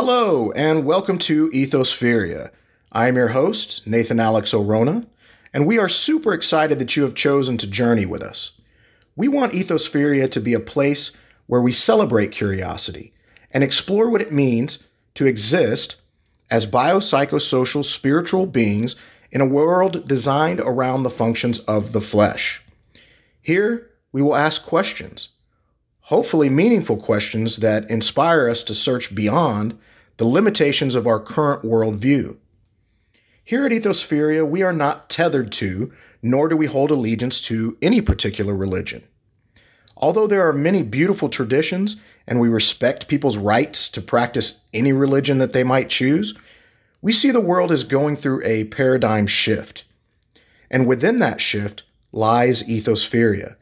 Hello, and welcome to Ethosferia. I am your host, Nathan Alex Orona, and we are super excited that you have chosen to journey with us. We want Ethosferia to be a place where we celebrate curiosity and explore what it means to exist as biopsychosocial spiritual beings in a world designed around the functions of the flesh. Here, we will ask questions, hopefully meaningful questions that inspire us to search beyond the limitations of our current worldview. Here at Ethosferia, we are not tethered to, nor do we hold allegiance to any particular religion. Although there are many beautiful traditions and we respect people's rights to practice any religion that they might choose, we see the world as going through a paradigm shift. And within that shift lies Ethosferia,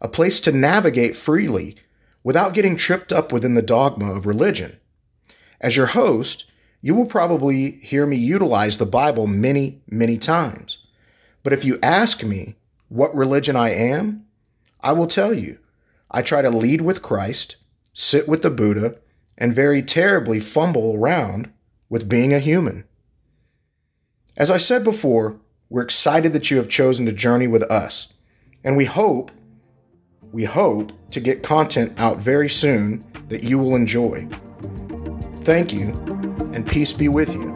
a place to navigate freely without getting tripped up within the dogma of religion. As your host, you will probably hear me utilize the Bible many, many times. But if you ask me what religion I am, I will tell you. I try to lead with Christ, sit with the Buddha, and very terribly fumble around with being a human. As I said before, we're excited that you have chosen to journey with us, and we hope, we hope to get content out very soon that you will enjoy. Thank you, and peace be with you.